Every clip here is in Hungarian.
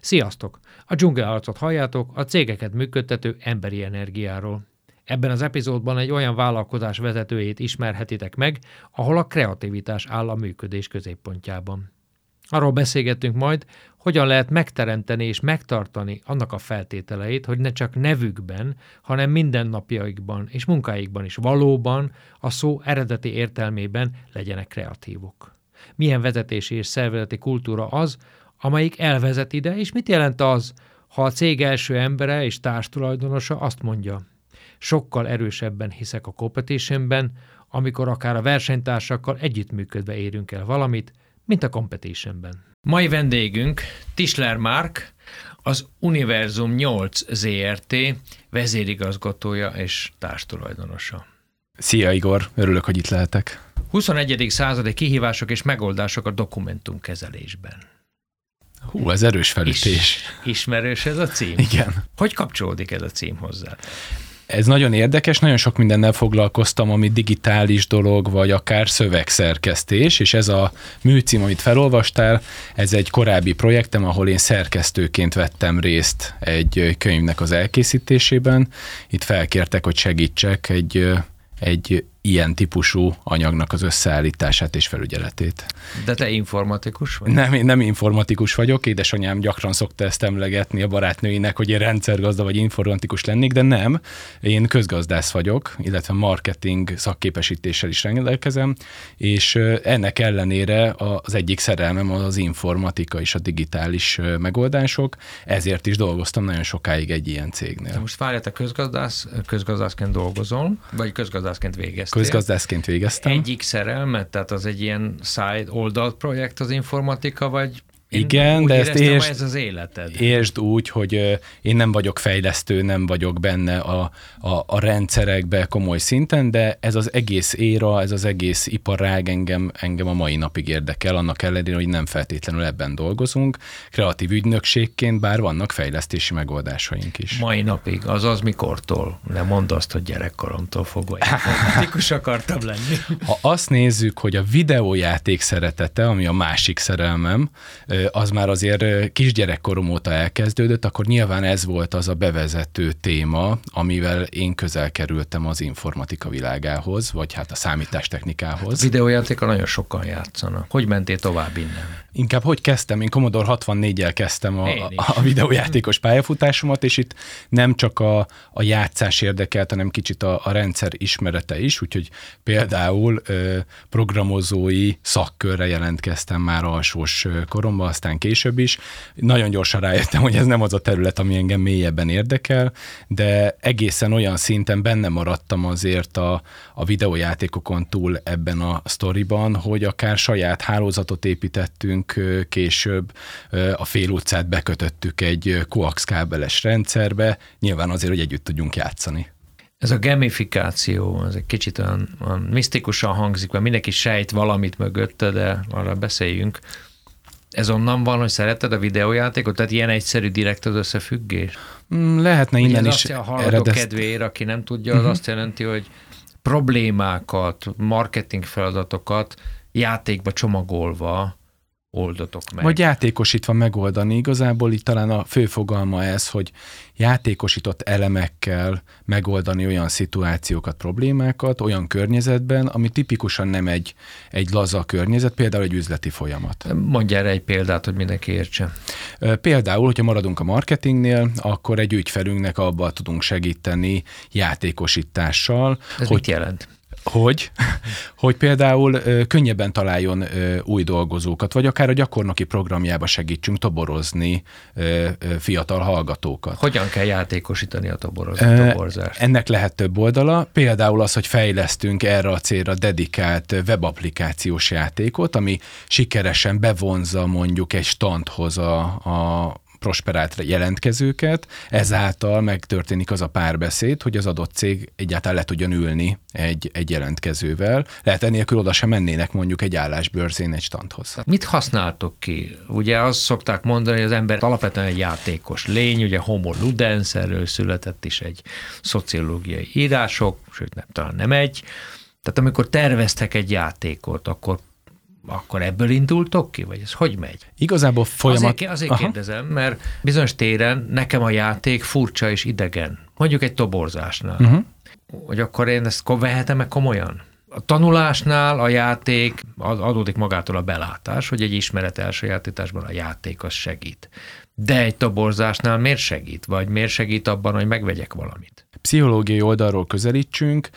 Sziasztok! A dzsungelarcot halljátok a cégeket működtető emberi energiáról. Ebben az epizódban egy olyan vállalkozás vezetőjét ismerhetitek meg, ahol a kreativitás áll a működés középpontjában. Arról beszélgetünk majd, hogyan lehet megteremteni és megtartani annak a feltételeit, hogy ne csak nevükben, hanem mindennapjaikban és munkáikban is valóban a szó eredeti értelmében legyenek kreatívok. Milyen vezetési és szervezeti kultúra az, amelyik elvezet ide, és mit jelent az, ha a cég első embere és társtulajdonosa azt mondja, sokkal erősebben hiszek a competitionben, amikor akár a versenytársakkal együttműködve érünk el valamit, mint a competitionben. Mai vendégünk Tisler Mark, az Univerzum 8 ZRT vezérigazgatója és társtulajdonosa. Szia Igor, örülök, hogy itt lehetek. 21. századi kihívások és megoldások a dokumentumkezelésben. Hú, ez erős felütés. Is, ismerős ez a cím? Igen. Hogy kapcsolódik ez a cím hozzá? Ez nagyon érdekes, nagyon sok mindennel foglalkoztam, ami digitális dolog, vagy akár szövegszerkesztés, és ez a műcím, amit felolvastál, ez egy korábbi projektem, ahol én szerkesztőként vettem részt egy könyvnek az elkészítésében. Itt felkértek, hogy segítsek egy, egy ilyen típusú anyagnak az összeállítását és felügyeletét. De te informatikus vagy? Nem, én nem informatikus vagyok, édesanyám gyakran szokta ezt emlegetni a barátnőinek, hogy én rendszergazda vagy informatikus lennék, de nem, én közgazdász vagyok, illetve marketing szakképesítéssel is rendelkezem, és ennek ellenére az egyik szerelmem az informatika és a digitális megoldások, ezért is dolgoztam nagyon sokáig egy ilyen cégnél. De most várjál, te közgazdász, közgazdászként dolgozol, vagy közgazdászként végeztél? Közgazdászként végeztem. Egyik szerelmet, tehát az egy ilyen side oldalt projekt az informatika, vagy én Igen, de ezt értsd, ez az életed. értsd úgy, hogy én nem vagyok fejlesztő, nem vagyok benne a, a, a rendszerekbe komoly szinten, de ez az egész éra, ez az egész iparág engem, engem a mai napig érdekel, annak ellenére, hogy nem feltétlenül ebben dolgozunk. Kreatív ügynökségként, bár vannak fejlesztési megoldásaink is. Mai napig, azaz mikortól? Nem mondd azt, hogy gyerekkoromtól fogva informatikus akartam lenni. Ha azt nézzük, hogy a videójáték szeretete, ami a másik szerelmem, az már azért kisgyerekkorom óta elkezdődött, akkor nyilván ez volt az a bevezető téma, amivel én közel kerültem az informatika világához, vagy hát a számítástechnikához. Hát a videójátéka nagyon sokan játszanak. Hogy mentél tovább innen? Inkább hogy kezdtem? Én Commodore 64-jel kezdtem a, a videójátékos pályafutásomat, és itt nem csak a, a játszás érdekelt, hanem kicsit a, a rendszer ismerete is, úgyhogy például ö, programozói szakkörre jelentkeztem már alsós koromban, aztán később is. Nagyon gyorsan rájöttem, hogy ez nem az a terület, ami engem mélyebben érdekel, de egészen olyan szinten benne maradtam azért a, a videójátékokon túl ebben a sztoriban, hogy akár saját hálózatot építettünk később, a fél utcát bekötöttük egy coax kábeles rendszerbe, nyilván azért, hogy együtt tudjunk játszani. Ez a gamifikáció, ez egy kicsit olyan, olyan misztikusan hangzik, mert mindenki sejt valamit mögötte, de arra beszéljünk. Ez onnan van, hogy szereted a videójátékot? Tehát ilyen egyszerű direkt az összefüggés? Mm, lehetne innen is. Azt a hallgató kedvéért, aki nem tudja, az uh-huh. azt jelenti, hogy problémákat, marketing feladatokat játékba csomagolva oldotok meg. Vagy játékosítva megoldani. Igazából itt talán a fő fogalma ez, hogy játékosított elemekkel megoldani olyan szituációkat, problémákat olyan környezetben, ami tipikusan nem egy, egy laza környezet, például egy üzleti folyamat. Mondj erre egy példát, hogy mindenki értse. Például, hogyha maradunk a marketingnél, akkor egy ügyfelünknek abban tudunk segíteni játékosítással. Ez hogy, mit jelent? Hogy, hogy például könnyebben találjon új dolgozókat, vagy akár a gyakornoki programjába segítsünk toborozni fiatal hallgatókat. Hogyan kell játékosítani a toborzást? Ennek lehet több oldala, például az, hogy fejlesztünk erre a célra dedikált webapplikációs játékot, ami sikeresen bevonza mondjuk egy standhoz a, a prosperált jelentkezőket, ezáltal megtörténik az a párbeszéd, hogy az adott cég egyáltalán le tudjon ülni egy, egy jelentkezővel. Lehet enélkül oda sem mennének mondjuk egy állásbőrzén egy standhoz. Mit használtok ki? Ugye azt szokták mondani, hogy az ember alapvetően egy játékos lény, ugye homo ludens, erről született is egy szociológiai írások, sőt nem, talán nem egy. Tehát amikor terveztek egy játékot, akkor akkor ebből indultok ki, vagy ez hogy megy? Igazából folyamat... Azért, azért kérdezem, mert bizonyos téren nekem a játék furcsa és idegen. Mondjuk egy toborzásnál. Uh-huh. Hogy akkor én ezt vehetem meg komolyan? A tanulásnál a játék adódik magától a belátás, hogy egy ismeret elsajátításban a játék az segít. De egy toborzásnál miért segít? Vagy miért segít abban, hogy megvegyek valamit? Pszichológiai oldalról közelítsünk,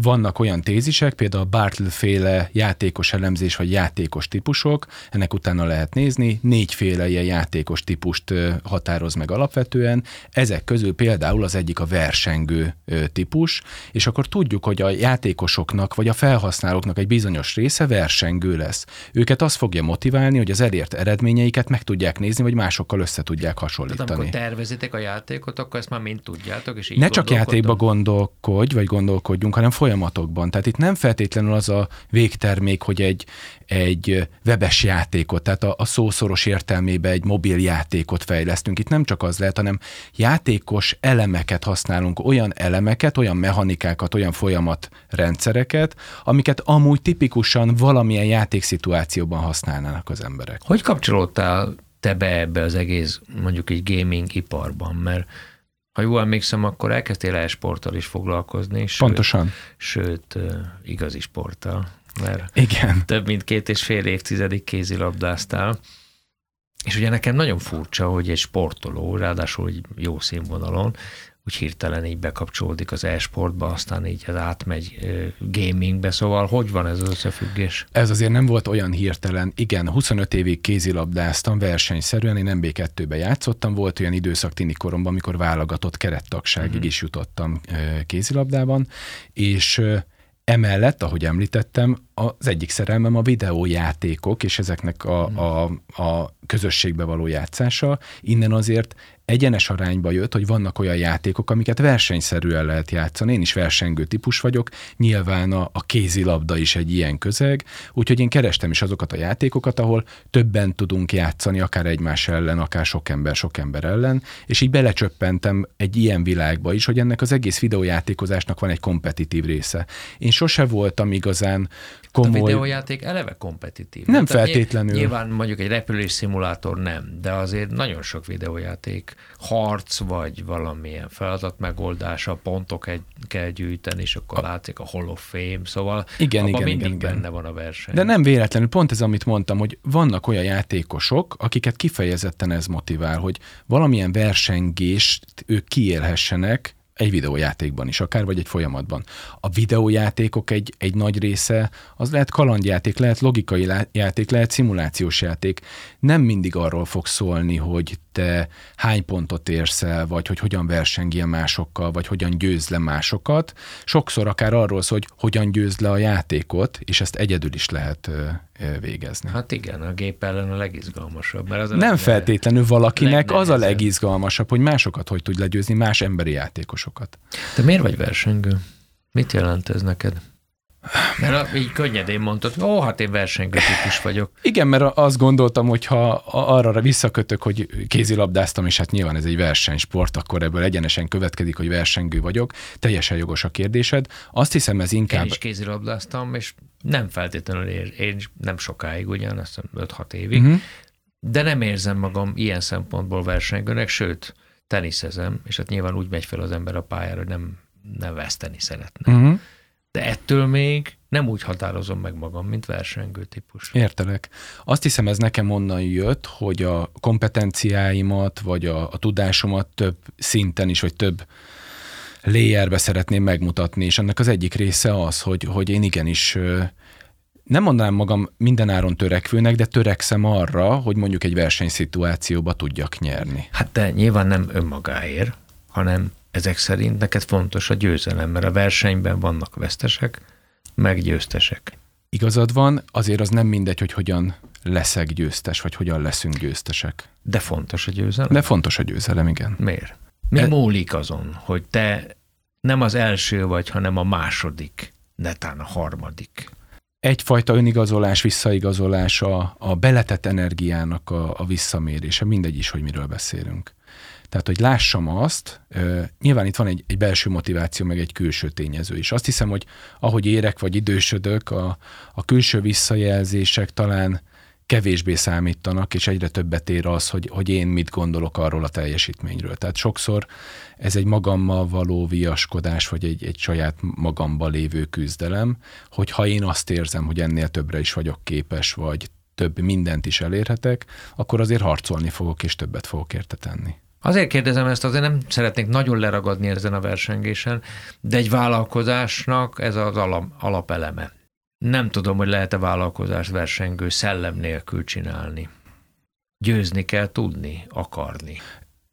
vannak olyan tézisek, például a Bartle féle játékos elemzés vagy játékos típusok, ennek utána lehet nézni, négyféle ilyen játékos típust határoz meg alapvetően, ezek közül például az egyik a versengő típus, és akkor tudjuk, hogy a játékosoknak vagy a felhasználóknak egy bizonyos része versengő lesz. Őket az fogja motiválni, hogy az elért eredményeiket meg tudják nézni, vagy másokkal össze tudják hasonlítani. Tehát amikor tervezitek a játékot, akkor ezt már mind tudjátok, és így Ne csak játékba gondolkodj, vagy gondolkodjunk, hanem folyamatokban. Tehát itt nem feltétlenül az a végtermék, hogy egy, egy webes játékot, tehát a, a szószoros értelmében egy mobil játékot fejlesztünk. Itt nem csak az lehet, hanem játékos elemeket használunk, olyan elemeket, olyan mechanikákat, olyan folyamatrendszereket, amiket amúgy tipikusan valamilyen játékszituációban használnának az emberek. Hogy kapcsolódtál te be ebbe az egész, mondjuk egy gaming iparban, mert ha jól emlékszem, akkor elkezdtél e-sporttal is foglalkozni. Sőt, Pontosan. Sőt, igazi sporttal, mert Igen. több mint két és fél évtizedig kézilabdáztál. És ugye nekem nagyon furcsa, hogy egy sportoló, ráadásul hogy jó színvonalon, úgy hirtelen így bekapcsolódik az e-sportba, aztán így az átmegy gamingbe, szóval hogy van ez az összefüggés? Ez azért nem volt olyan hirtelen. Igen, 25 évig kézilabdáztam versenyszerűen, én MB2-be játszottam, volt olyan időszak tini koromban, amikor válogatott kerettagságig uh-huh. is jutottam kézilabdában, és Emellett, ahogy említettem, az egyik szerelmem a videójátékok, és ezeknek a, mhm. a, a közösségbe való játszása. Innen azért egyenes arányba jött, hogy vannak olyan játékok, amiket versenyszerűen lehet játszani. Én is versengő típus vagyok, nyilván a, a kézilabda is egy ilyen közeg, úgyhogy én kerestem is azokat a játékokat, ahol többen tudunk játszani, akár egymás ellen, akár sok ember, sok ember ellen, és így belecsöppentem egy ilyen világba is, hogy ennek az egész videójátékozásnak van egy kompetitív része. Én sose voltam igazán komoly... A videójáték eleve kompetitív. Nem Tehát feltétlenül. Nyilván mondjuk egy repülés szimulátor nem, de azért nagyon sok videójáték harc, vagy valamilyen feladat megoldása, pontok egy, kell gyűjteni, és akkor a... látszik a Hall of Fame, szóval igen, igen, mindig igen, benne igen. van a verseny. De nem véletlenül, pont ez, amit mondtam, hogy vannak olyan játékosok, akiket kifejezetten ez motivál, hogy valamilyen versengést ők kiélhessenek, egy videójátékban is, akár vagy egy folyamatban. A videójátékok egy, egy nagy része, az lehet kalandjáték, lehet logikai játék, lehet szimulációs játék. Nem mindig arról fog szólni, hogy te hány pontot érsz el, vagy hogy hogyan versengél másokkal, vagy hogyan győz le másokat. Sokszor akár arról szól, hogy hogyan győz le a játékot, és ezt egyedül is lehet végezni. Hát igen, a gép ellen a legizgalmasabb. Mert az a Nem feltétlenül valakinek az a legizgalmasabb, hogy másokat hogy tud legyőzni, más emberi játékosokat. De miért vagy versengő? Mit jelent ez neked? Mert így könnyedén mondtad, ó, hát én versengő típus vagyok. Igen, mert azt gondoltam, hogy ha arra visszakötök, hogy kézilabdáztam, és hát nyilván ez egy versenysport, akkor ebből egyenesen következik, hogy versengő vagyok. Teljesen jogos a kérdésed. Azt hiszem, ez inkább... Én is kézilabdáztam, és nem feltétlenül ér, én nem sokáig, ugyan, azt 5-6 évig, uh-huh. de nem érzem magam ilyen szempontból versengőnek, sőt, teniszezem, és hát nyilván úgy megy fel az ember a pályára, hogy nem, nem veszteni szeretne. Uh-huh de ettől még nem úgy határozom meg magam, mint versengő típus. Értelek. Azt hiszem, ez nekem onnan jött, hogy a kompetenciáimat, vagy a, a tudásomat több szinten is, vagy több layerbe szeretném megmutatni, és ennek az egyik része az, hogy, hogy én igenis nem mondanám magam mindenáron törekvőnek, de törekszem arra, hogy mondjuk egy versenyszituációba tudjak nyerni. Hát de nyilván nem önmagáért, hanem ezek szerint neked fontos a győzelem, mert a versenyben vannak vesztesek, meg győztesek. Igazad van, azért az nem mindegy, hogy hogyan leszek győztes, vagy hogyan leszünk győztesek. De fontos a győzelem? De fontos a győzelem, igen. Miért? Mi e... múlik azon, hogy te nem az első vagy, hanem a második, netán a harmadik? egyfajta önigazolás, visszaigazolás, a, a beletett energiának a, a visszamérése, mindegy is, hogy miről beszélünk. Tehát, hogy lássam azt, nyilván itt van egy, egy belső motiváció, meg egy külső tényező is. Azt hiszem, hogy ahogy érek vagy idősödök, a, a külső visszajelzések talán kevésbé számítanak, és egyre többet ér az, hogy, hogy én mit gondolok arról a teljesítményről. Tehát sokszor ez egy magammal való viaskodás, vagy egy, egy saját magamba lévő küzdelem, hogy ha én azt érzem, hogy ennél többre is vagyok képes, vagy több mindent is elérhetek, akkor azért harcolni fogok, és többet fogok érte tenni. Azért kérdezem ezt, azért nem szeretnék nagyon leragadni ezen a versengésen, de egy vállalkozásnak ez az alap, alapeleme. Nem tudom, hogy lehet-e vállalkozást versengő szellem nélkül csinálni. Győzni kell tudni, akarni.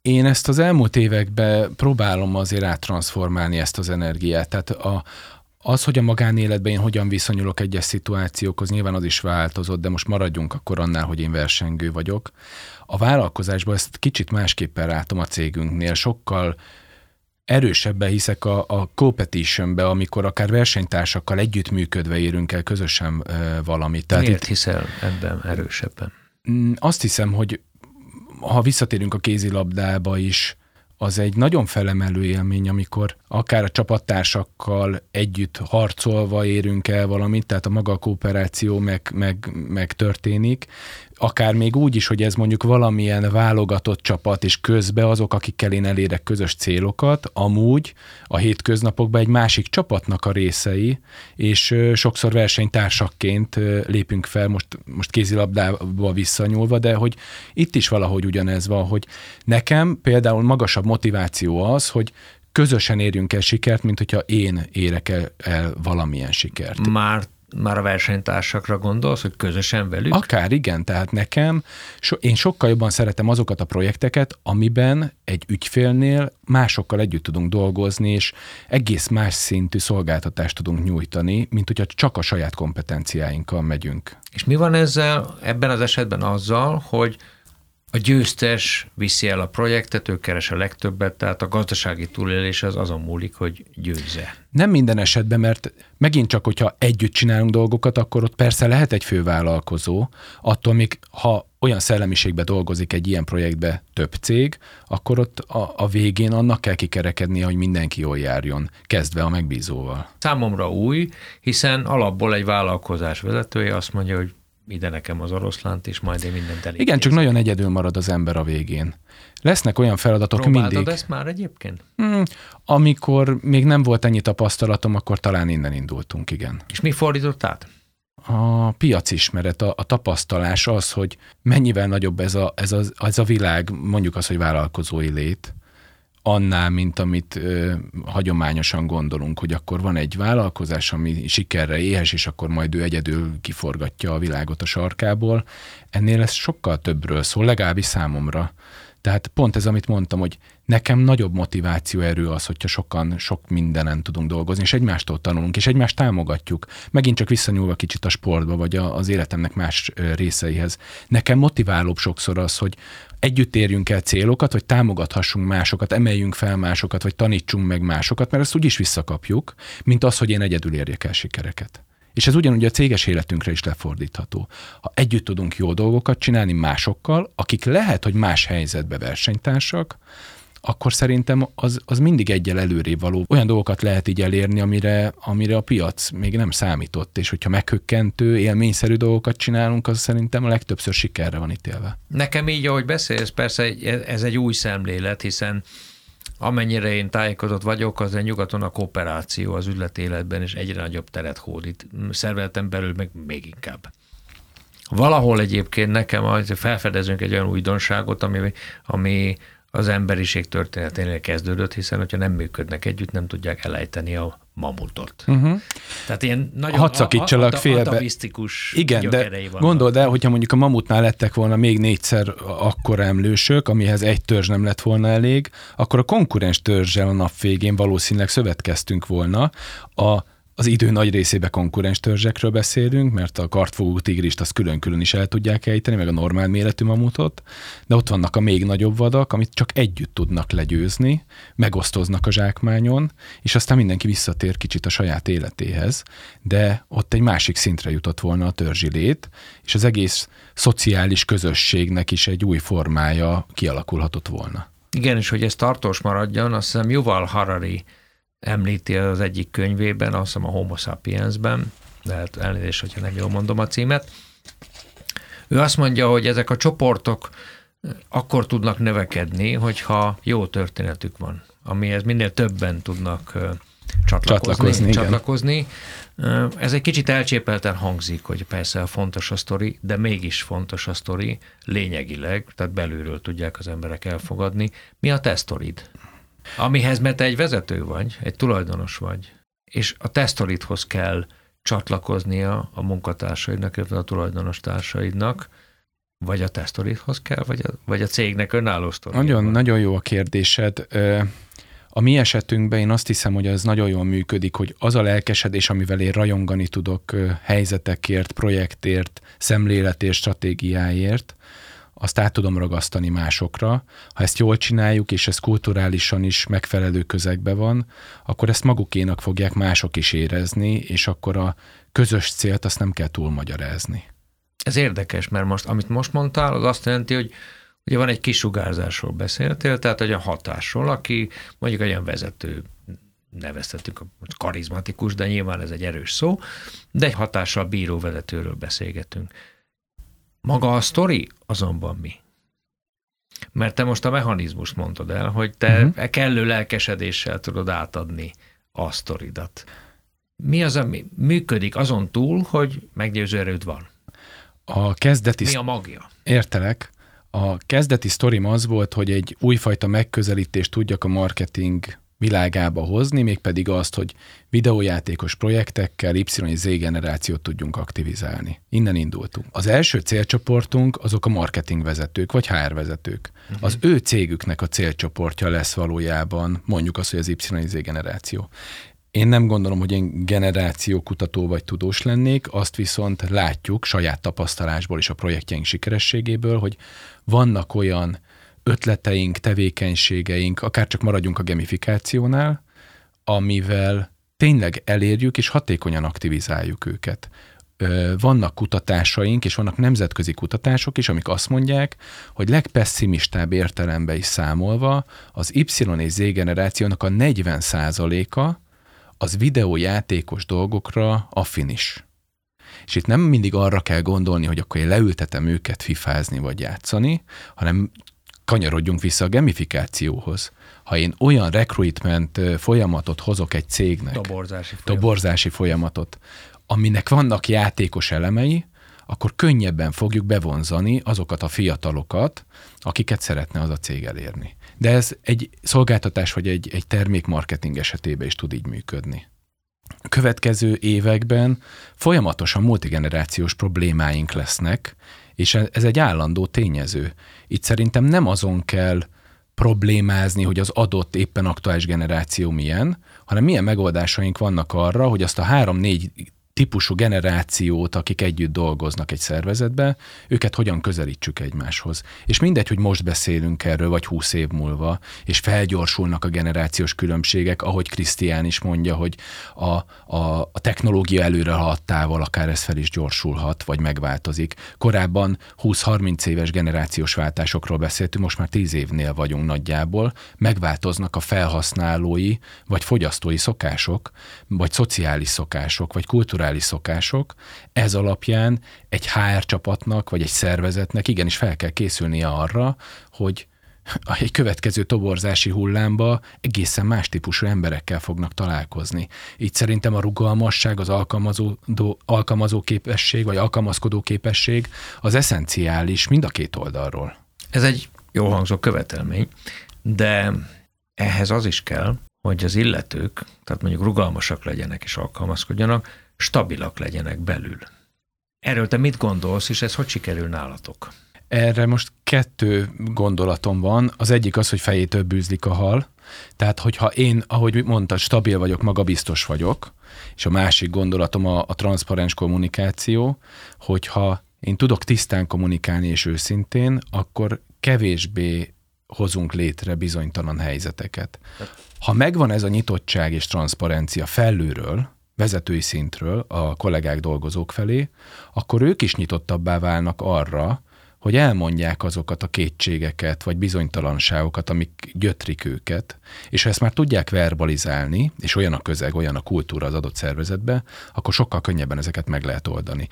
Én ezt az elmúlt években próbálom azért áttransformálni ezt az energiát. Tehát a, az, hogy a magánéletben én hogyan viszonyulok egyes szituációkhoz, nyilván az is változott, de most maradjunk akkor annál, hogy én versengő vagyok. A vállalkozásban ezt kicsit másképpen látom a cégünknél, sokkal erősebben hiszek a, a competitionbe, amikor akár versenytársakkal együttműködve érünk el közösen e, valamit. Tehát Miért itt, hiszel ebben erősebben? Mm, azt hiszem, hogy ha visszatérünk a kézilabdába is, az egy nagyon felemelő élmény, amikor akár a csapattársakkal együtt harcolva érünk el valamit, tehát a maga a kooperáció meg, meg, meg történik, akár még úgy is, hogy ez mondjuk valamilyen válogatott csapat, és közben azok, akikkel én elérek közös célokat, amúgy a hétköznapokban egy másik csapatnak a részei, és sokszor versenytársakként lépünk fel, most, most kézilabdába visszanyúlva, de hogy itt is valahogy ugyanez van, hogy nekem például magasabb motiváció az, hogy közösen érjünk el sikert, mint hogyha én érek el, el valamilyen sikert. Már már a versenytársakra gondolsz, hogy közösen velük? Akár igen, tehát nekem, so, én sokkal jobban szeretem azokat a projekteket, amiben egy ügyfélnél másokkal együtt tudunk dolgozni, és egész más szintű szolgáltatást tudunk nyújtani, mint hogyha csak a saját kompetenciáinkkal megyünk. És mi van ezzel ebben az esetben azzal, hogy a győztes viszi el a projektet, ő keres a legtöbbet, tehát a gazdasági túlélés az azon múlik, hogy győzze. Nem minden esetben, mert megint csak, hogyha együtt csinálunk dolgokat, akkor ott persze lehet egy fővállalkozó, attól még, ha olyan szellemiségbe dolgozik egy ilyen projektbe több cég, akkor ott a, a végén annak kell kikerekednie, hogy mindenki jól járjon, kezdve a megbízóval. Számomra új, hiszen alapból egy vállalkozás vezetője azt mondja, hogy ide nekem az oroszlánt, és majd én mindent elég. Igen, csak nagyon egyedül marad az ember a végén. Lesznek olyan feladatok Próbáltad mindig. ezt már egyébként? Hmm, amikor még nem volt ennyi tapasztalatom, akkor talán innen indultunk, igen. És mi fordított át? A piacismeret, a, a tapasztalás az, hogy mennyivel nagyobb ez a, ez, a, ez a világ, mondjuk az, hogy vállalkozói lét, annál, mint amit ö, hagyományosan gondolunk, hogy akkor van egy vállalkozás, ami sikerre éhes, és akkor majd ő egyedül kiforgatja a világot a sarkából. Ennél ez sokkal többről szól, legalábbis számomra. Tehát pont ez, amit mondtam, hogy nekem nagyobb motiváció erő az, hogyha sokan sok mindenen tudunk dolgozni, és egymástól tanulunk, és egymást támogatjuk. Megint csak visszanyúlva kicsit a sportba, vagy a, az életemnek más részeihez. Nekem motiválóbb sokszor az, hogy együtt érjünk el célokat, hogy támogathassunk másokat, emeljünk fel másokat, vagy tanítsunk meg másokat, mert ezt úgyis visszakapjuk, mint az, hogy én egyedül érjek el sikereket. És ez ugyanúgy a céges életünkre is lefordítható. Ha együtt tudunk jó dolgokat csinálni másokkal, akik lehet, hogy más helyzetbe versenytársak, akkor szerintem az, az mindig egyel előrébb való. Olyan dolgokat lehet így elérni, amire, amire a piac még nem számított, és hogyha meghökkentő, élményszerű dolgokat csinálunk, az szerintem a legtöbbször sikerre van ítélve. Nekem így, ahogy beszélsz, persze ez egy új szemlélet, hiszen amennyire én tájékozott vagyok, az egy nyugaton a kooperáció az üzletéletben, és egyre nagyobb teret hódít. Szerveleten belül meg még inkább. Valahol egyébként nekem felfedezünk egy olyan újdonságot, ami, ami az emberiség történeténél kezdődött, hiszen hogyha nem működnek együtt, nem tudják elejteni a mamutot. Uh-huh. Tehát ilyen nagyon Hadd szakítsalak félbe. Igen, de gondold el, hogyha mondjuk a mamutnál lettek volna még négyszer akkor emlősök, amihez egy törzs nem lett volna elég, akkor a konkurens törzsel a nap végén valószínűleg szövetkeztünk volna. A az idő nagy részébe konkurens törzsekről beszélünk, mert a kartfogó tigrist azt külön-külön is el tudják ejteni, meg a normál méretű mamutot, de ott vannak a még nagyobb vadak, amit csak együtt tudnak legyőzni, megosztoznak a zsákmányon, és aztán mindenki visszatér kicsit a saját életéhez, de ott egy másik szintre jutott volna a törzsi lét, és az egész szociális közösségnek is egy új formája kialakulhatott volna. Igen, és hogy ez tartós maradjon, azt hiszem Yuval Harari említi az egyik könyvében, azt hiszem a Homo sapiensben, lehet elnézést, hogyha nem jól mondom a címet. Ő azt mondja, hogy ezek a csoportok akkor tudnak növekedni, hogyha jó történetük van, amihez minél többen tudnak csatlakozni. csatlakozni, csatlakozni. Ez egy kicsit elcsépelten hangzik, hogy persze fontos a sztori, de mégis fontos a sztori lényegileg, tehát belülről tudják az emberek elfogadni. Mi a te sztorid? Amihez, mert te egy vezető vagy, egy tulajdonos vagy, és a te sztoridhoz kell csatlakoznia a munkatársaidnak, illetve a tulajdonos társaidnak, vagy a te sztoridhoz kell, vagy a, vagy a cégnek önálló? Nagyon, nagyon jó a kérdésed. A mi esetünkben én azt hiszem, hogy ez nagyon jól működik, hogy az a lelkesedés, amivel én rajongani tudok helyzetekért, projektért, szemléletért, stratégiáért, azt át tudom ragasztani másokra. Ha ezt jól csináljuk, és ez kulturálisan is megfelelő közegben van, akkor ezt magukénak fogják mások is érezni, és akkor a közös célt azt nem kell túlmagyarázni. Ez érdekes, mert most, amit most mondtál, az azt jelenti, hogy Ugye van egy kisugárzásról beszéltél, tehát egy a hatásról, aki mondjuk egy olyan vezető, nevezhetünk karizmatikus, de nyilván ez egy erős szó, de egy hatással bíró vezetőről beszélgetünk. Maga a sztori azonban mi? Mert te most a mechanizmust mondod el, hogy te uh-huh. kellő lelkesedéssel tudod átadni a sztoridat. Mi az, ami működik azon túl, hogy meggyőző erőd van? A kezdeti... Mi a magja? Értelek. A kezdeti sztorim az volt, hogy egy újfajta megközelítést tudjak a marketing világába hozni, mégpedig azt, hogy videójátékos projektekkel Y-Z generációt tudjunk aktivizálni. Innen indultunk. Az első célcsoportunk azok a marketing vezetők, vagy HR vezetők. Uh-huh. Az ő cégüknek a célcsoportja lesz valójában mondjuk az, hogy az Y-Z generáció. Én nem gondolom, hogy én generációkutató vagy tudós lennék, azt viszont látjuk saját tapasztalásból és a projektjeink sikerességéből, hogy vannak olyan ötleteink, tevékenységeink, akár csak maradjunk a gamifikációnál, amivel tényleg elérjük és hatékonyan aktivizáljuk őket. Vannak kutatásaink, és vannak nemzetközi kutatások is, amik azt mondják, hogy legpesszimistább értelemben is számolva az Y és Z generációnak a 40%-a az videójátékos dolgokra affinis. És itt nem mindig arra kell gondolni, hogy akkor én leültetem őket fifázni vagy játszani, hanem kanyarodjunk vissza a gamifikációhoz. Ha én olyan recruitment folyamatot hozok egy cégnek, toborzási, folyamat. toborzási folyamatot, aminek vannak játékos elemei, akkor könnyebben fogjuk bevonzani azokat a fiatalokat, akiket szeretne az a cég elérni. De ez egy szolgáltatás vagy egy, egy termék marketing esetében is tud így működni. A következő években folyamatosan multigenerációs problémáink lesznek, és ez egy állandó tényező. Itt szerintem nem azon kell problémázni, hogy az adott éppen aktuális generáció milyen, hanem milyen megoldásaink vannak arra, hogy azt a három-négy típusú generációt, akik együtt dolgoznak egy szervezetbe, őket hogyan közelítsük egymáshoz. És mindegy, hogy most beszélünk erről, vagy húsz év múlva, és felgyorsulnak a generációs különbségek, ahogy Krisztián is mondja, hogy a, a, a technológia előre haladtával akár ez fel is gyorsulhat, vagy megváltozik. Korábban 20-30 éves generációs váltásokról beszéltünk, most már 10 évnél vagyunk nagyjából, megváltoznak a felhasználói, vagy fogyasztói szokások, vagy szociális szokások, vagy kulturális kulturális szokások, ez alapján egy HR csapatnak, vagy egy szervezetnek igenis fel kell készülnie arra, hogy egy következő toborzási hullámba egészen más típusú emberekkel fognak találkozni. Így szerintem a rugalmasság, az alkalmazó, alkalmazó képesség, vagy alkalmazkodó képesség az eszenciális mind a két oldalról. Ez egy jó hangzó követelmény, de ehhez az is kell, hogy az illetők, tehát mondjuk rugalmasak legyenek és alkalmazkodjanak, stabilak legyenek belül. Erről te mit gondolsz, és ez hogy sikerül nálatok? Erre most kettő gondolatom van. Az egyik az, hogy fejétől bűzlik a hal. Tehát, hogyha én, ahogy mondtad, stabil vagyok, magabiztos vagyok, és a másik gondolatom a, a transzparens kommunikáció, hogyha én tudok tisztán kommunikálni és őszintén, akkor kevésbé hozunk létre bizonytalan helyzeteket. Ha megvan ez a nyitottság és transzparencia felülről, vezetői szintről a kollégák dolgozók felé, akkor ők is nyitottabbá válnak arra, hogy elmondják azokat a kétségeket, vagy bizonytalanságokat, amik gyötrik őket, és ha ezt már tudják verbalizálni, és olyan a közeg, olyan a kultúra az adott szervezetbe, akkor sokkal könnyebben ezeket meg lehet oldani.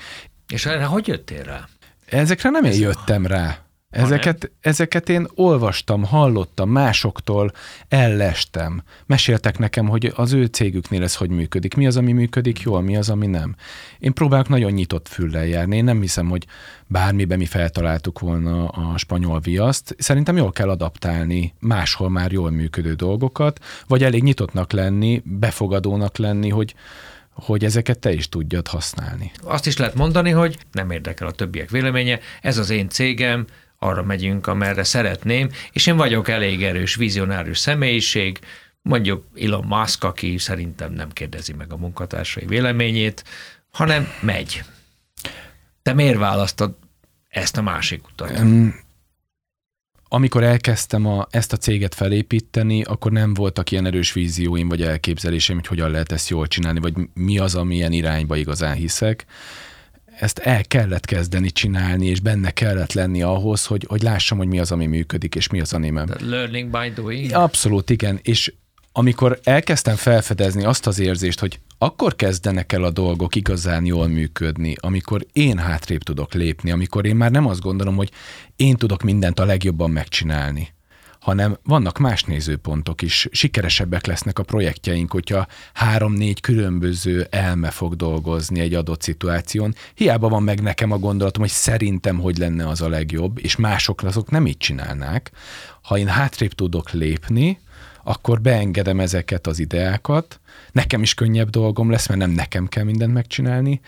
És erre hogy jöttél rá? Ezekre nem én jöttem rá. Ezeket, ezeket én olvastam, hallottam, másoktól ellestem. Meséltek nekem, hogy az ő cégüknél ez hogy működik, mi az, ami működik jól, mi az, ami nem. Én próbálok nagyon nyitott füllel járni. Én nem hiszem, hogy bármiben mi feltaláltuk volna a spanyol viaszt. Szerintem jól kell adaptálni máshol már jól működő dolgokat, vagy elég nyitottnak lenni, befogadónak lenni, hogy, hogy ezeket te is tudjad használni. Azt is lehet mondani, hogy nem érdekel a többiek véleménye, ez az én cégem, arra megyünk, amerre szeretném, és én vagyok elég erős, vizionárius személyiség, mondjuk Elon Musk, aki szerintem nem kérdezi meg a munkatársai véleményét, hanem megy. Te miért választod ezt a másik utat? Amikor elkezdtem a, ezt a céget felépíteni, akkor nem voltak ilyen erős vízióim vagy elképzeléseim, hogy hogyan lehet ezt jól csinálni, vagy mi az, amilyen irányba igazán hiszek ezt el kellett kezdeni csinálni, és benne kellett lenni ahhoz, hogy, hogy lássam, hogy mi az, ami működik, és mi az, ami nem. Learning by doing? Abszolút, igen. És amikor elkezdtem felfedezni azt az érzést, hogy akkor kezdenek el a dolgok igazán jól működni, amikor én hátrébb tudok lépni, amikor én már nem azt gondolom, hogy én tudok mindent a legjobban megcsinálni, hanem vannak más nézőpontok is. Sikeresebbek lesznek a projektjeink, hogyha három-négy különböző elme fog dolgozni egy adott szituáción. Hiába van meg nekem a gondolatom, hogy szerintem hogy lenne az a legjobb, és mások azok nem így csinálnák. Ha én hátrébb tudok lépni, akkor beengedem ezeket az ideákat, nekem is könnyebb dolgom lesz, mert nem nekem kell mindent megcsinálni,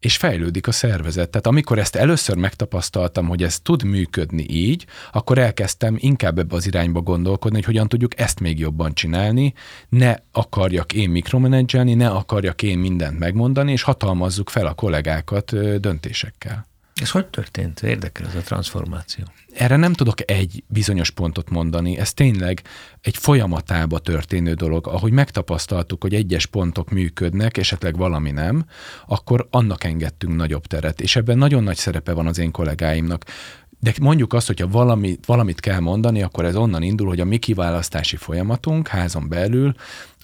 és fejlődik a szervezet. Tehát amikor ezt először megtapasztaltam, hogy ez tud működni így, akkor elkezdtem inkább ebbe az irányba gondolkodni, hogy hogyan tudjuk ezt még jobban csinálni, ne akarjak én mikromenedzselni, ne akarjak én mindent megmondani, és hatalmazzuk fel a kollégákat döntésekkel. Ez hogy történt? Érdekel ez a transformáció. Erre nem tudok egy bizonyos pontot mondani. Ez tényleg egy folyamatába történő dolog. Ahogy megtapasztaltuk, hogy egyes pontok működnek, esetleg valami nem, akkor annak engedtünk nagyobb teret. És ebben nagyon nagy szerepe van az én kollégáimnak. De mondjuk azt, hogyha valami, valamit kell mondani, akkor ez onnan indul, hogy a mi kiválasztási folyamatunk házon belül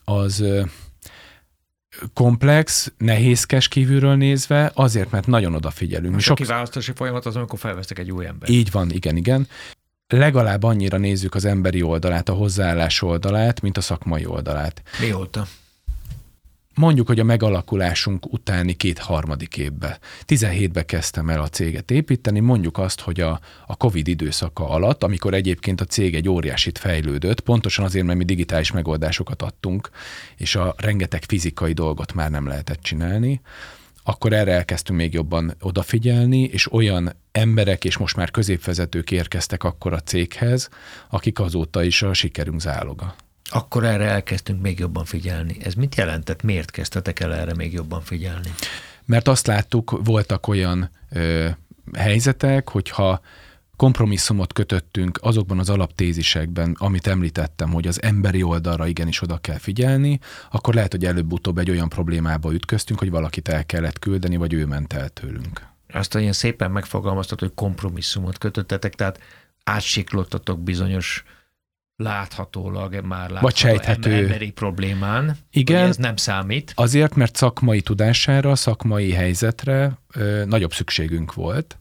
az komplex, nehézkes kívülről nézve, azért, mert nagyon odafigyelünk. Most Sok... a kiválasztási folyamat az, amikor felvesztek egy új embert. Így van, igen, igen. Legalább annyira nézzük az emberi oldalát, a hozzáállás oldalát, mint a szakmai oldalát. Mióta? Mondjuk, hogy a megalakulásunk utáni két harmadik évben. 17-ben kezdtem el a céget építeni, mondjuk azt, hogy a, a Covid időszaka alatt, amikor egyébként a cég egy óriásit fejlődött, pontosan azért, mert mi digitális megoldásokat adtunk, és a rengeteg fizikai dolgot már nem lehetett csinálni, akkor erre elkezdtünk még jobban odafigyelni, és olyan emberek és most már középvezetők érkeztek akkor a céghez, akik azóta is a sikerünk záloga. Akkor erre elkezdtünk még jobban figyelni. Ez mit jelentett? Miért kezdtetek el erre még jobban figyelni? Mert azt láttuk, voltak olyan ö, helyzetek, hogyha kompromisszumot kötöttünk azokban az alaptézisekben, amit említettem, hogy az emberi oldalra igenis oda kell figyelni, akkor lehet, hogy előbb-utóbb egy olyan problémába ütköztünk, hogy valakit el kellett küldeni, vagy ő ment el tőlünk. Azt ilyen szépen megfogalmaztat, hogy kompromisszumot kötöttetek, tehát átsiklottatok bizonyos láthatólag már látható Vagy sejthető. emberi problémán. Igen. Ez nem számít. Azért, mert szakmai tudására, szakmai helyzetre ö, nagyobb szükségünk volt.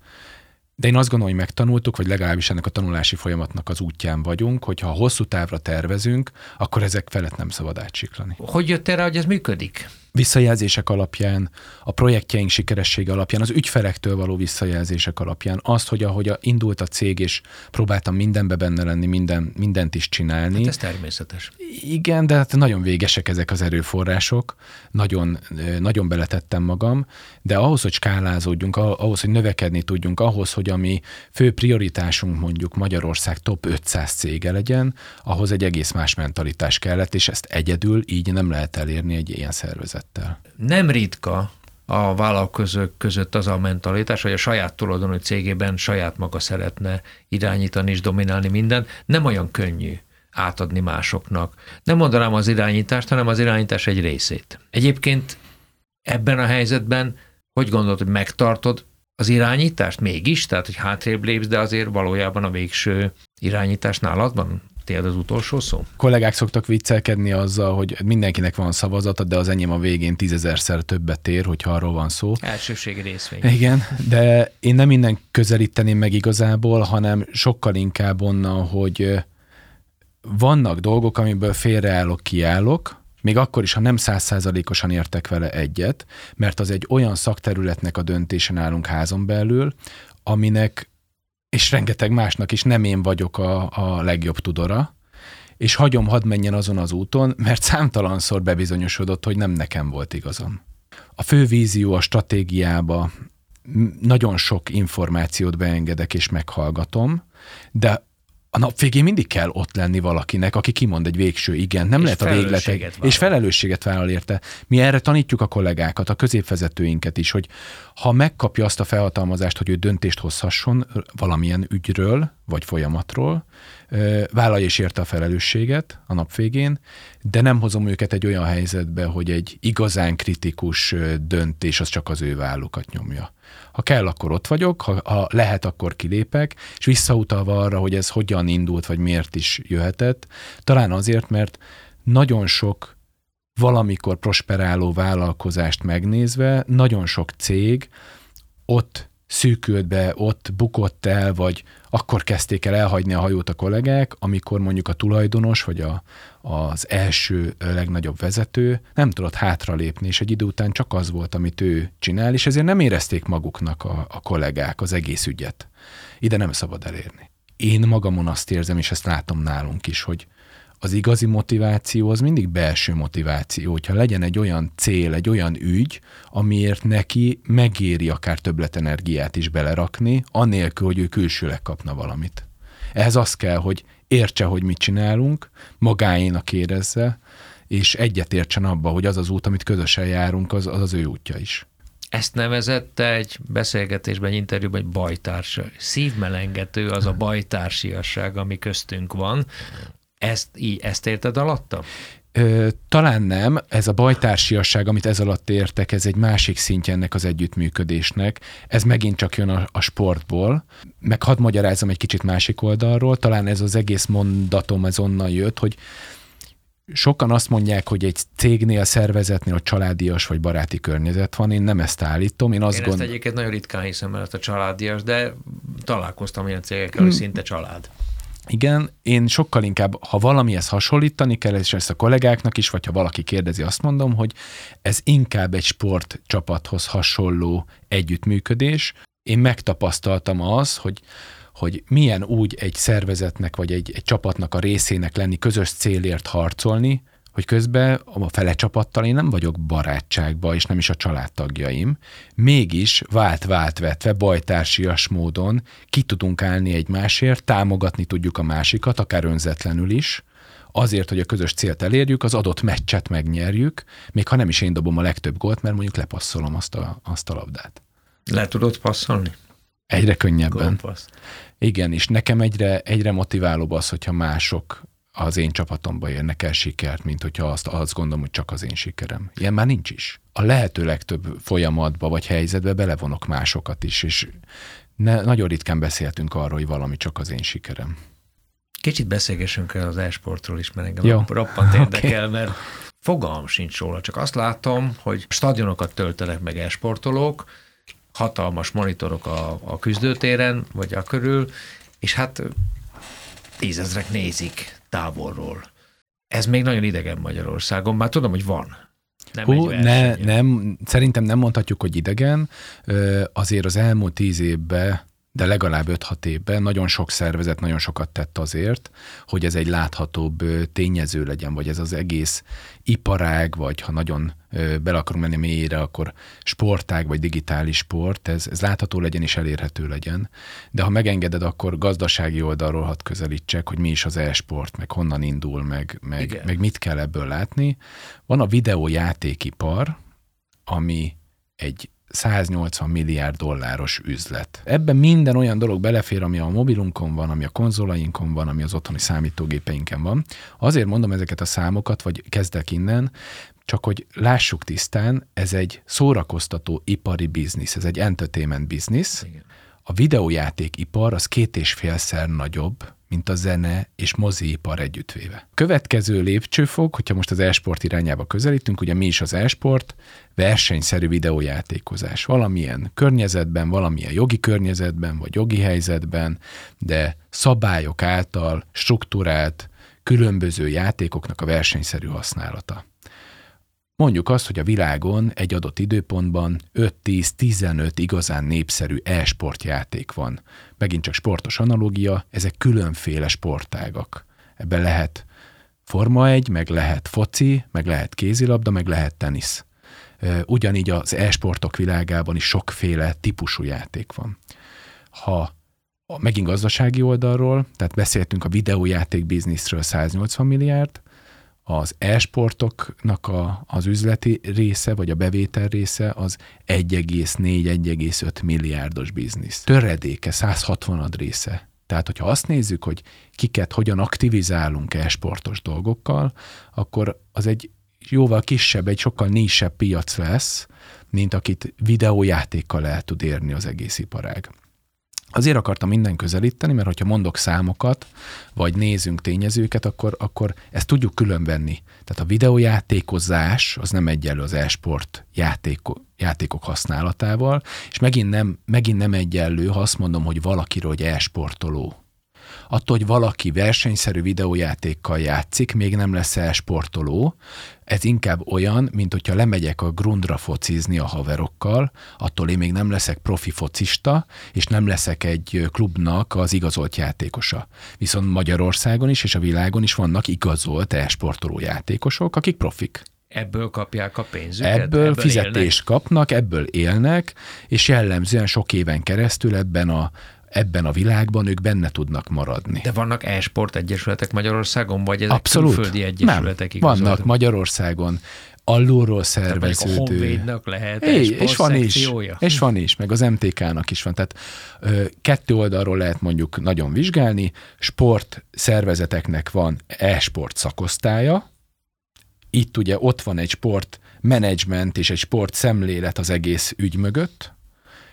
De én azt gondolom, hogy megtanultuk, vagy legalábbis ennek a tanulási folyamatnak az útján vagyunk, hogyha hosszú távra tervezünk, akkor ezek felett nem szabad átsiklani. Hogy jött erre, hogy ez működik? Visszajelzések alapján, a projektjeink sikeressége alapján, az ügyfelektől való visszajelzések alapján, azt, hogy ahogy a, indult a cég, és próbáltam mindenbe benne lenni, minden, mindent is csinálni. Hát ez természetes. Igen, de hát nagyon végesek ezek az erőforrások, nagyon, nagyon beletettem magam, de ahhoz, hogy skálázódjunk, ahhoz, hogy növekedni tudjunk, ahhoz, hogy a mi fő prioritásunk mondjuk Magyarország top 500 cége legyen, ahhoz egy egész más mentalitás kellett, és ezt egyedül így nem lehet elérni egy ilyen szervezettel. Nem ritka a vállalkozók között az a mentalitás, hogy a saját tulajdonú cégében saját maga szeretne irányítani és dominálni minden, nem olyan könnyű átadni másoknak. Nem mondanám az irányítást, hanem az irányítás egy részét. Egyébként ebben a helyzetben hogy gondolod, hogy megtartod az irányítást mégis, tehát hogy hátrébb lépsz, de azért valójában a végső irányítás nálad van? Tiéd az utolsó szó? Kollégák szoktak viccelkedni azzal, hogy mindenkinek van szavazata, de az enyém a végén tízezerszer többet ér, hogyha arról van szó. Elsőségi részvény. Igen, de én nem innen közelíteném meg igazából, hanem sokkal inkább onnan, hogy vannak dolgok, amiből félreállok, kiállok, még akkor is, ha nem százszázalékosan értek vele egyet, mert az egy olyan szakterületnek a döntésen állunk házon belül, aminek, és rengeteg másnak is nem én vagyok a, a legjobb tudora, és hagyom, hadd menjen azon az úton, mert számtalanszor bebizonyosodott, hogy nem nekem volt igazam. A fő vízió a stratégiába nagyon sok információt beengedek és meghallgatom, de a nap végén mindig kell ott lenni valakinek, aki kimond egy végső igen. Nem és lehet a végletek. És felelősséget vállal érte. Mi erre tanítjuk a kollégákat, a középvezetőinket is, hogy ha megkapja azt a felhatalmazást, hogy ő döntést hozhasson valamilyen ügyről, vagy folyamatról, vállalja és érte a felelősséget a nap végén, de nem hozom őket egy olyan helyzetbe, hogy egy igazán kritikus döntés az csak az ő vállukat nyomja. Ha kell, akkor ott vagyok, ha, ha lehet, akkor kilépek, és visszautalva arra, hogy ez hogyan indult, vagy miért is jöhetett, talán azért, mert nagyon sok valamikor prosperáló vállalkozást megnézve, nagyon sok cég ott szűkült be, ott bukott el, vagy akkor kezdték el elhagyni a hajót a kollégák, amikor mondjuk a tulajdonos, vagy a, az első legnagyobb vezető nem tudott hátralépni, és egy idő után csak az volt, amit ő csinál, és ezért nem érezték maguknak a, a kollégák az egész ügyet. Ide nem szabad elérni. Én magamon azt érzem, és ezt látom nálunk is, hogy az igazi motiváció az mindig belső motiváció, hogyha legyen egy olyan cél, egy olyan ügy, amiért neki megéri akár többletenergiát is belerakni, anélkül, hogy ő külsőleg kapna valamit. Ehhez az kell, hogy értse, hogy mit csinálunk, magáénak érezze, és egyetértsen abba, hogy az az út, amit közösen járunk, az az, az ő útja is. Ezt nevezette egy beszélgetésben, egy interjúban egy bajtársa. Szívmelengető az a bajtársiasság, ami köztünk van. Ezt, így, ezt érted alatta? Ö, talán nem. Ez a bajtársiasság, amit ez alatt értek, ez egy másik szintje ennek az együttműködésnek. Ez megint csak jön a, a sportból. Meg hadd magyarázom egy kicsit másik oldalról. Talán ez az egész mondatom ez onnan jött, hogy sokan azt mondják, hogy egy cégnél, szervezetnél a családias vagy baráti környezet van. Én nem ezt állítom. Én, azt Én gond... ezt egyébként nagyon ritkán hiszem, mert a családias, de találkoztam ilyen cégekkel, hogy hmm. szinte család. Igen, én sokkal inkább, ha valamihez hasonlítani kell, és ezt a kollégáknak is, vagy ha valaki kérdezi, azt mondom, hogy ez inkább egy sportcsapathoz hasonló együttműködés. Én megtapasztaltam az, hogy hogy milyen úgy egy szervezetnek vagy egy, egy csapatnak a részének lenni, közös célért harcolni, hogy közben a fele csapattal én nem vagyok barátságba, és nem is a családtagjaim, mégis vált-vált vetve, bajtársias módon ki tudunk állni egymásért, támogatni tudjuk a másikat, akár önzetlenül is, azért, hogy a közös célt elérjük, az adott meccset megnyerjük, még ha nem is én dobom a legtöbb gólt, mert mondjuk lepasszolom azt a, azt a labdát. Le tudod passzolni? Egyre könnyebben. Gólpaszt. Igen, és nekem egyre, egyre motiválóbb az, hogyha mások az én csapatomba érnek el sikert, mint hogyha azt, azt gondolom, hogy csak az én sikerem. Ilyen már nincs is. A lehető legtöbb folyamatba vagy helyzetbe belevonok másokat is, és ne, nagyon ritkán beszéltünk arról, hogy valami csak az én sikerem. Kicsit beszélgessünk el az e-sportról is, mert engem Jó. roppant érdekel, okay. mert fogalm sincs róla, csak azt látom, hogy stadionokat töltenek meg e-sportolók, hatalmas monitorok a, a küzdőtéren, vagy a körül, és hát tízezrek nézik távolról. Ez még nagyon idegen Magyarországon, már tudom, hogy van. Nem Hú, ne, nem, szerintem nem mondhatjuk, hogy idegen. Azért az elmúlt tíz évben de legalább 5-6 évben nagyon sok szervezet nagyon sokat tett azért, hogy ez egy láthatóbb tényező legyen, vagy ez az egész iparág, vagy ha nagyon bele akarunk menni mélyére, akkor sportág, vagy digitális sport, ez, ez látható legyen és elérhető legyen. De ha megengeded, akkor gazdasági oldalról hat közelítsek, hogy mi is az e-sport, meg honnan indul, meg, meg, meg mit kell ebből látni. Van a videójátékipar, ami egy 180 milliárd dolláros üzlet. Ebben minden olyan dolog belefér, ami a mobilunkon van, ami a konzolainkon van, ami az otthoni számítógépeinken van. Azért mondom ezeket a számokat, vagy kezdek innen, csak hogy lássuk tisztán, ez egy szórakoztató ipari biznisz, ez egy entertainment biznisz. Igen. A videójátékipar az két és félszer nagyobb, mint a zene és moziipar együttvéve. Következő lépcsőfok, hogyha most az e-sport irányába közelítünk, ugye mi is az e-sport, versenyszerű videójátékozás. Valamilyen környezetben, valamilyen jogi környezetben, vagy jogi helyzetben, de szabályok által struktúrált különböző játékoknak a versenyszerű használata. Mondjuk azt, hogy a világon egy adott időpontban 5-10-15 igazán népszerű e-sport játék van. Megint csak sportos analógia, ezek különféle sportágak. Ebben lehet Forma 1, meg lehet foci, meg lehet kézilabda, meg lehet tenisz. Ugyanígy az e-sportok világában is sokféle típusú játék van. Ha megint gazdasági oldalról, tehát beszéltünk a videójáték bizniszről 180 milliárd, az e-sportoknak a, az üzleti része, vagy a bevétel része az 1,4-1,5 milliárdos biznisz. Töredéke, 160 része. Tehát, hogyha azt nézzük, hogy kiket hogyan aktivizálunk e-sportos dolgokkal, akkor az egy jóval kisebb, egy sokkal nésebb piac lesz, mint akit videójátékkal el tud érni az egész iparág. Azért akartam minden közelíteni, mert hogyha mondok számokat, vagy nézünk tényezőket, akkor, akkor ezt tudjuk különvenni. Tehát a videójátékozás az nem egyenlő az e-sport játéko, játékok használatával, és megint nem, megint nem egyenlő, ha azt mondom, hogy valakiről, hogy e-sportoló. Attól, hogy valaki versenyszerű videójátékkal játszik, még nem lesz e-sportoló, ez inkább olyan, mint hogyha lemegyek a grundra focizni a haverokkal, attól én még nem leszek profi focista, és nem leszek egy klubnak az igazolt játékosa. Viszont Magyarországon is és a világon is vannak igazolt e-sportoló játékosok, akik profik. Ebből kapják a pénzüket? Ebből, ebből fizetést élnek. kapnak, ebből élnek, és jellemzően sok éven keresztül ebben a ebben a világban ők benne tudnak maradni. De vannak e-sport egyesületek Magyarországon, vagy ezek Abszolút. külföldi egyesületek? Nem, vannak Magyarországon alulról szerveződő. A lehet é, és van is, és van is, meg az MTK-nak is van. Tehát ö, kettő oldalról lehet mondjuk nagyon vizsgálni, sport szervezeteknek van e-sport szakosztálya, itt ugye ott van egy sport menedzsment és egy sport szemlélet az egész ügy mögött,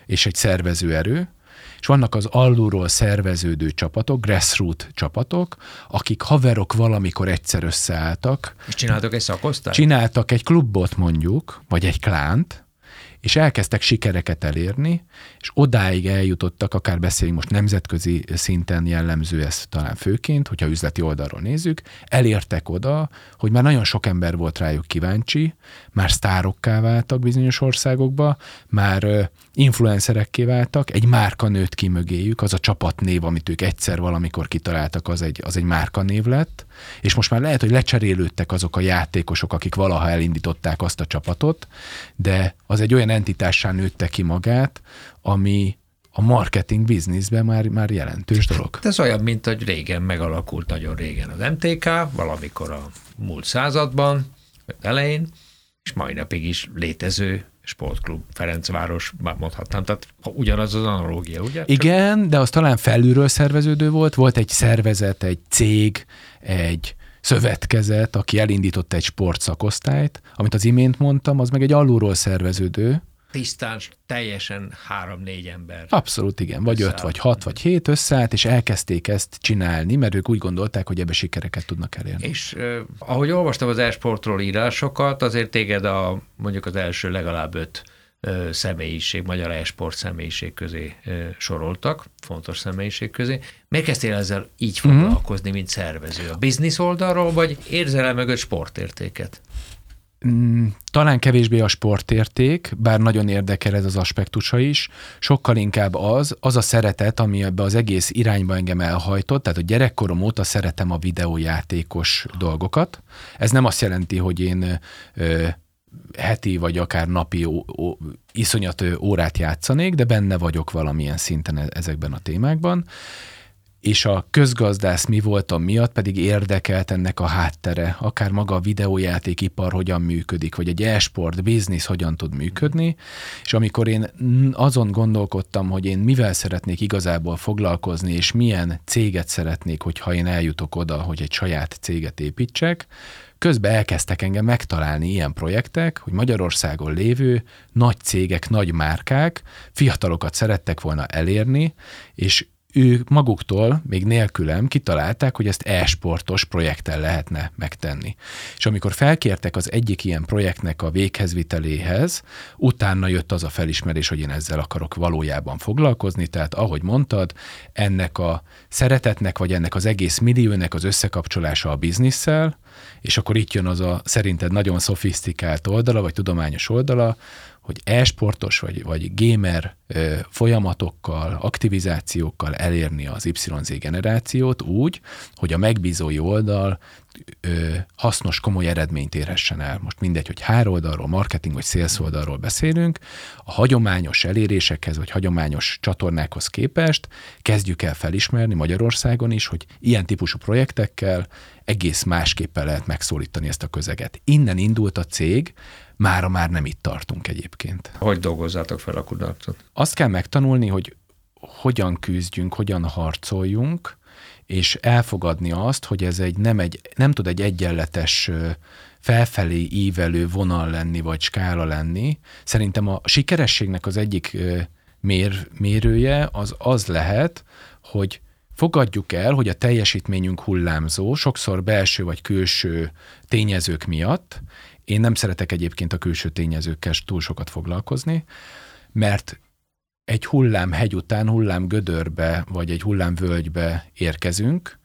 és egy szervező erő, és vannak az alulról szerveződő csapatok, grassroot csapatok, akik haverok valamikor egyszer összeálltak. És csináltak egy szakosztályt? Csináltak egy klubot mondjuk, vagy egy klánt, és elkezdtek sikereket elérni, és odáig eljutottak, akár beszéljünk most nemzetközi szinten jellemző ez talán főként, hogyha üzleti oldalról nézzük, elértek oda, hogy már nagyon sok ember volt rájuk kíváncsi, már sztárokká váltak bizonyos országokba, már influencerekké váltak, egy márka nőtt ki mögéjük, az a csapatnév, amit ők egyszer valamikor kitaláltak, az egy, az egy márkanév lett, és most már lehet, hogy lecserélődtek azok a játékosok, akik valaha elindították azt a csapatot, de az egy olyan entitássá nőtte ki magát, ami a marketing bizniszben már, már jelentős dolog. Ez olyan, mint hogy régen megalakult nagyon régen az MTK, valamikor a múlt században, elején, és mai napig is létező sportklub, Ferencváros, már mondhatnám, tehát ugyanaz az analógia, ugye? Igen, de az talán felülről szerveződő volt, volt egy szervezet, egy cég, egy szövetkezet, aki elindította egy sportszakosztályt, amit az imént mondtam, az meg egy alulról szerveződő, tisztán, teljesen három-négy ember. Abszolút igen, vagy összeállt. öt, vagy hat, vagy hét összeállt, és elkezdték ezt csinálni, mert ők úgy gondolták, hogy ebbe sikereket tudnak elérni. És uh, ahogy olvastam az esportról írásokat, azért téged a mondjuk az első legalább öt uh, személyiség, magyar esport személyiség közé uh, soroltak, fontos személyiség közé. Miért kezdtél ezzel így mhm. foglalkozni, mint szervező? A biznisz oldalról, vagy érzel el mögött sportértéket? Mm, talán kevésbé a sportérték, bár nagyon érdekel ez az aspektusa is, sokkal inkább az, az a szeretet, ami ebbe az egész irányba engem elhajtott, tehát a gyerekkorom óta szeretem a videójátékos dolgokat. Ez nem azt jelenti, hogy én ö, heti vagy akár napi ó, ó, iszonyat órát játszanék, de benne vagyok valamilyen szinten e-, ezekben a témákban és a közgazdász mi voltam miatt pedig érdekelt ennek a háttere, akár maga a videójátékipar hogyan működik, vagy egy e-sport biznisz hogyan tud működni, és amikor én azon gondolkodtam, hogy én mivel szeretnék igazából foglalkozni, és milyen céget szeretnék, hogyha én eljutok oda, hogy egy saját céget építsek, közben elkezdtek engem megtalálni ilyen projektek, hogy Magyarországon lévő nagy cégek, nagy márkák fiatalokat szerettek volna elérni, és ők maguktól, még nélkülem kitalálták, hogy ezt e-sportos projekttel lehetne megtenni. És amikor felkértek az egyik ilyen projektnek a véghezviteléhez, utána jött az a felismerés, hogy én ezzel akarok valójában foglalkozni, tehát ahogy mondtad, ennek a szeretetnek, vagy ennek az egész milliónek az összekapcsolása a bizniszsel, és akkor itt jön az a szerinted nagyon szofisztikált oldala, vagy tudományos oldala, hogy e-sportos vagy, vagy gamer folyamatokkal, aktivizációkkal elérni az YZ generációt úgy, hogy a megbízói oldal hasznos, komoly eredményt érhessen el. Most mindegy, hogy hár oldalról, marketing vagy sales oldalról beszélünk, a hagyományos elérésekhez vagy hagyományos csatornákhoz képest kezdjük el felismerni Magyarországon is, hogy ilyen típusú projektekkel egész másképpen lehet megszólítani ezt a közeget. Innen indult a cég, mára már nem itt tartunk egyébként. Hogy dolgozzátok fel a kudarcot? Azt kell megtanulni, hogy hogyan küzdjünk, hogyan harcoljunk, és elfogadni azt, hogy ez egy nem, egy, nem tud egy egyenletes felfelé ívelő vonal lenni, vagy skála lenni. Szerintem a sikerességnek az egyik mér, mérője az az lehet, hogy fogadjuk el, hogy a teljesítményünk hullámzó, sokszor belső vagy külső tényezők miatt, én nem szeretek egyébként a külső tényezőkkel túl sokat foglalkozni, mert egy hullám hegy után hullám gödörbe, vagy egy hullám völgybe érkezünk,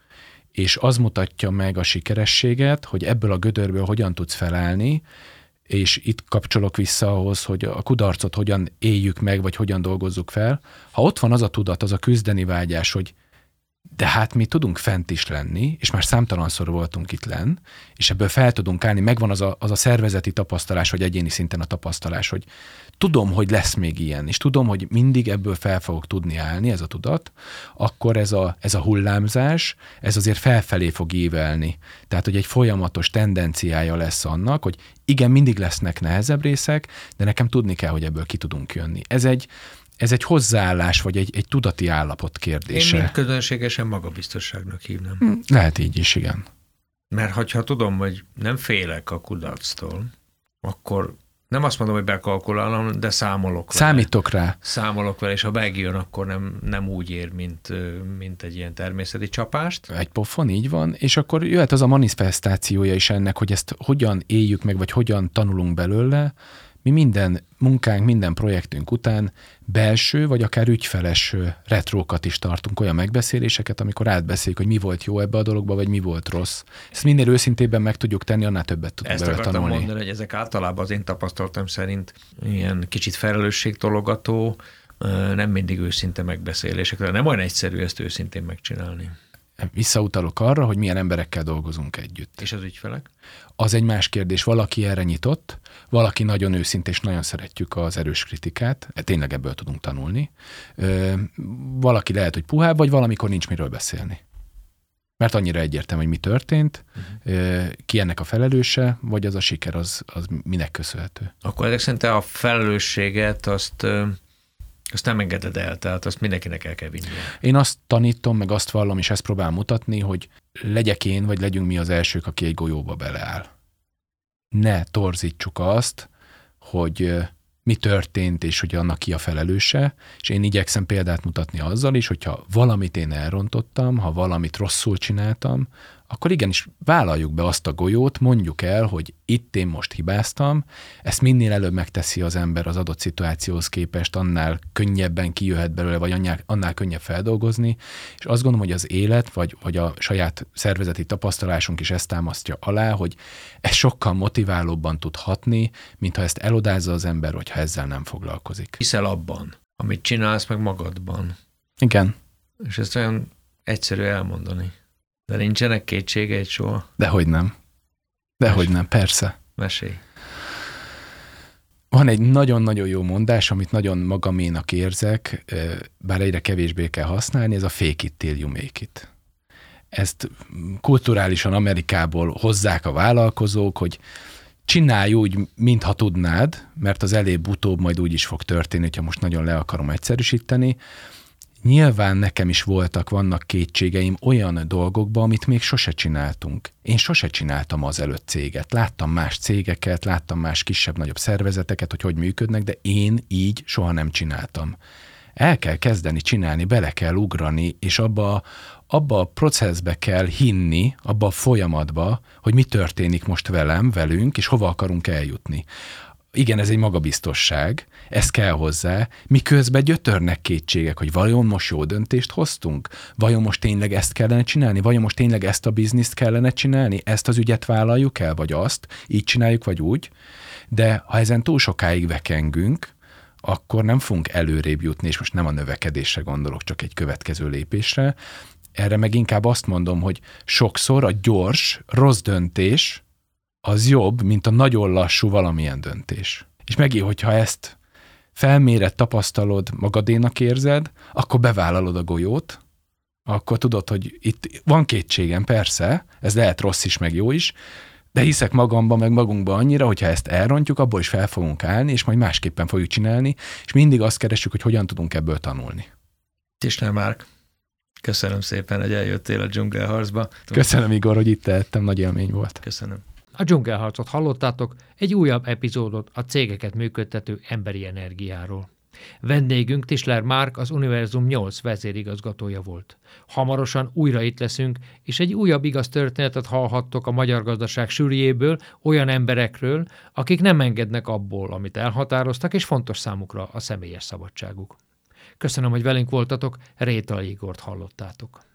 és az mutatja meg a sikerességet, hogy ebből a gödörből hogyan tudsz felállni, és itt kapcsolok vissza ahhoz, hogy a kudarcot hogyan éljük meg, vagy hogyan dolgozzuk fel. Ha ott van az a tudat, az a küzdeni vágyás, hogy de hát mi tudunk fent is lenni, és már számtalanszor voltunk itt lenn, és ebből fel tudunk állni, megvan az a, az a szervezeti tapasztalás, vagy egyéni szinten a tapasztalás, hogy tudom, hogy lesz még ilyen, és tudom, hogy mindig ebből fel fogok tudni állni, ez a tudat, akkor ez a, ez a hullámzás, ez azért felfelé fog ívelni. Tehát, hogy egy folyamatos tendenciája lesz annak, hogy igen, mindig lesznek nehezebb részek, de nekem tudni kell, hogy ebből ki tudunk jönni. Ez egy, ez egy hozzáállás, vagy egy, egy tudati állapot kérdése. Én mind közönségesen magabiztosságnak hívnám. Hm, lehet így is, igen. Mert ha tudom, hogy nem félek a kudarctól, akkor nem azt mondom, hogy bekalkulálom, de számolok vele. Számítok rá. Számolok vele, és ha megjön, akkor nem, nem úgy ér, mint, mint egy ilyen természeti csapást. Egy pofon, így van, és akkor jöhet az a manifestációja is ennek, hogy ezt hogyan éljük meg, vagy hogyan tanulunk belőle, mi minden munkánk, minden projektünk után belső, vagy akár ügyfeles retrókat is tartunk, olyan megbeszéléseket, amikor átbeszéljük, hogy mi volt jó ebbe a dologba, vagy mi volt rossz. Ezt minél őszintébben meg tudjuk tenni, annál többet tudunk Ezt akartam tanulni. mondani, hogy ezek általában az én tapasztalatom szerint ilyen kicsit felelősségtologató, nem mindig őszinte megbeszélések. Nem olyan egyszerű ezt őszintén megcsinálni visszautalok arra, hogy milyen emberekkel dolgozunk együtt. És az ügyfelek? Az egy más kérdés. Valaki erre nyitott, valaki nagyon őszinte, és nagyon szeretjük az erős kritikát, e, tényleg ebből tudunk tanulni. Valaki lehet, hogy puhább, vagy valamikor nincs miről beszélni. Mert annyira egyértelmű, hogy mi történt, uh-huh. ki ennek a felelőse, vagy az a siker, az, az minek köszönhető. Akkor ezek szerint a felelősséget azt azt nem engeded el, tehát azt mindenkinek el kell vinni. Én azt tanítom, meg azt vallom, és ezt próbálom mutatni, hogy legyek én, vagy legyünk mi az elsők, aki egy golyóba beleáll. Ne torzítsuk azt, hogy mi történt, és hogy annak ki a felelőse, és én igyekszem példát mutatni azzal is, hogyha valamit én elrontottam, ha valamit rosszul csináltam, akkor igenis vállaljuk be azt a golyót, mondjuk el, hogy itt én most hibáztam, ezt minél előbb megteszi az ember az adott szituációhoz képest, annál könnyebben kijöhet belőle, vagy annál, annál könnyebb feldolgozni, és azt gondolom, hogy az élet, vagy, vagy a saját szervezeti tapasztalásunk is ezt támasztja alá, hogy ez sokkal motiválóbban tud hatni, mintha ezt elodázza az ember, hogyha ezzel nem foglalkozik. Hiszel abban, amit csinálsz meg magadban. Igen. És ezt olyan egyszerű elmondani. De nincsenek kétségeid soha? Dehogy nem. Dehogy nem, persze. Mesélj. Van egy nagyon-nagyon jó mondás, amit nagyon magaménak érzek, bár egyre kevésbé kell használni, ez a fake it till you make it. Ezt kulturálisan Amerikából hozzák a vállalkozók, hogy csinálj úgy, mintha tudnád, mert az elébb-utóbb majd úgy is fog történni, ha most nagyon le akarom egyszerűsíteni, Nyilván nekem is voltak, vannak kétségeim olyan dolgokban, amit még sose csináltunk. Én sose csináltam az előtt céget. Láttam más cégeket, láttam más kisebb-nagyobb szervezeteket, hogy hogy működnek, de én így soha nem csináltam. El kell kezdeni csinálni, bele kell ugrani, és abba, abba a processbe kell hinni, abba a folyamatba, hogy mi történik most velem, velünk, és hova akarunk eljutni igen, ez egy magabiztosság, ez kell hozzá, miközben gyötörnek kétségek, hogy vajon most jó döntést hoztunk? Vajon most tényleg ezt kellene csinálni? Vajon most tényleg ezt a bizniszt kellene csinálni? Ezt az ügyet vállaljuk el, vagy azt? Így csináljuk, vagy úgy? De ha ezen túl sokáig vekengünk, akkor nem fogunk előrébb jutni, és most nem a növekedésre gondolok, csak egy következő lépésre. Erre meg inkább azt mondom, hogy sokszor a gyors, rossz döntés az jobb, mint a nagyon lassú valamilyen döntés. És megint, hogyha ezt felméret, tapasztalod, magadénak érzed, akkor bevállalod a golyót, akkor tudod, hogy itt van kétségem, persze, ez lehet rossz is, meg jó is, de hiszek magamban, meg magunkban annyira, hogyha ezt elrontjuk, abból is fel fogunk állni, és majd másképpen fogjuk csinálni, és mindig azt keresünk, hogy hogyan tudunk ebből tanulni. Tisner Márk, köszönöm szépen, hogy eljöttél a dzsungelharcba. Köszönöm, Igor, hogy itt tettem, nagy élmény volt. Köszönöm. A dzsungelharcot hallottátok, egy újabb epizódot a cégeket működtető emberi energiáról. Vendégünk Tisler Márk az Univerzum 8 vezérigazgatója volt. Hamarosan újra itt leszünk, és egy újabb igaz történetet hallhattok a magyar gazdaság sűrűjéből, olyan emberekről, akik nem engednek abból, amit elhatároztak, és fontos számukra a személyes szabadságuk. Köszönöm, hogy velünk voltatok, Réta Igort hallottátok.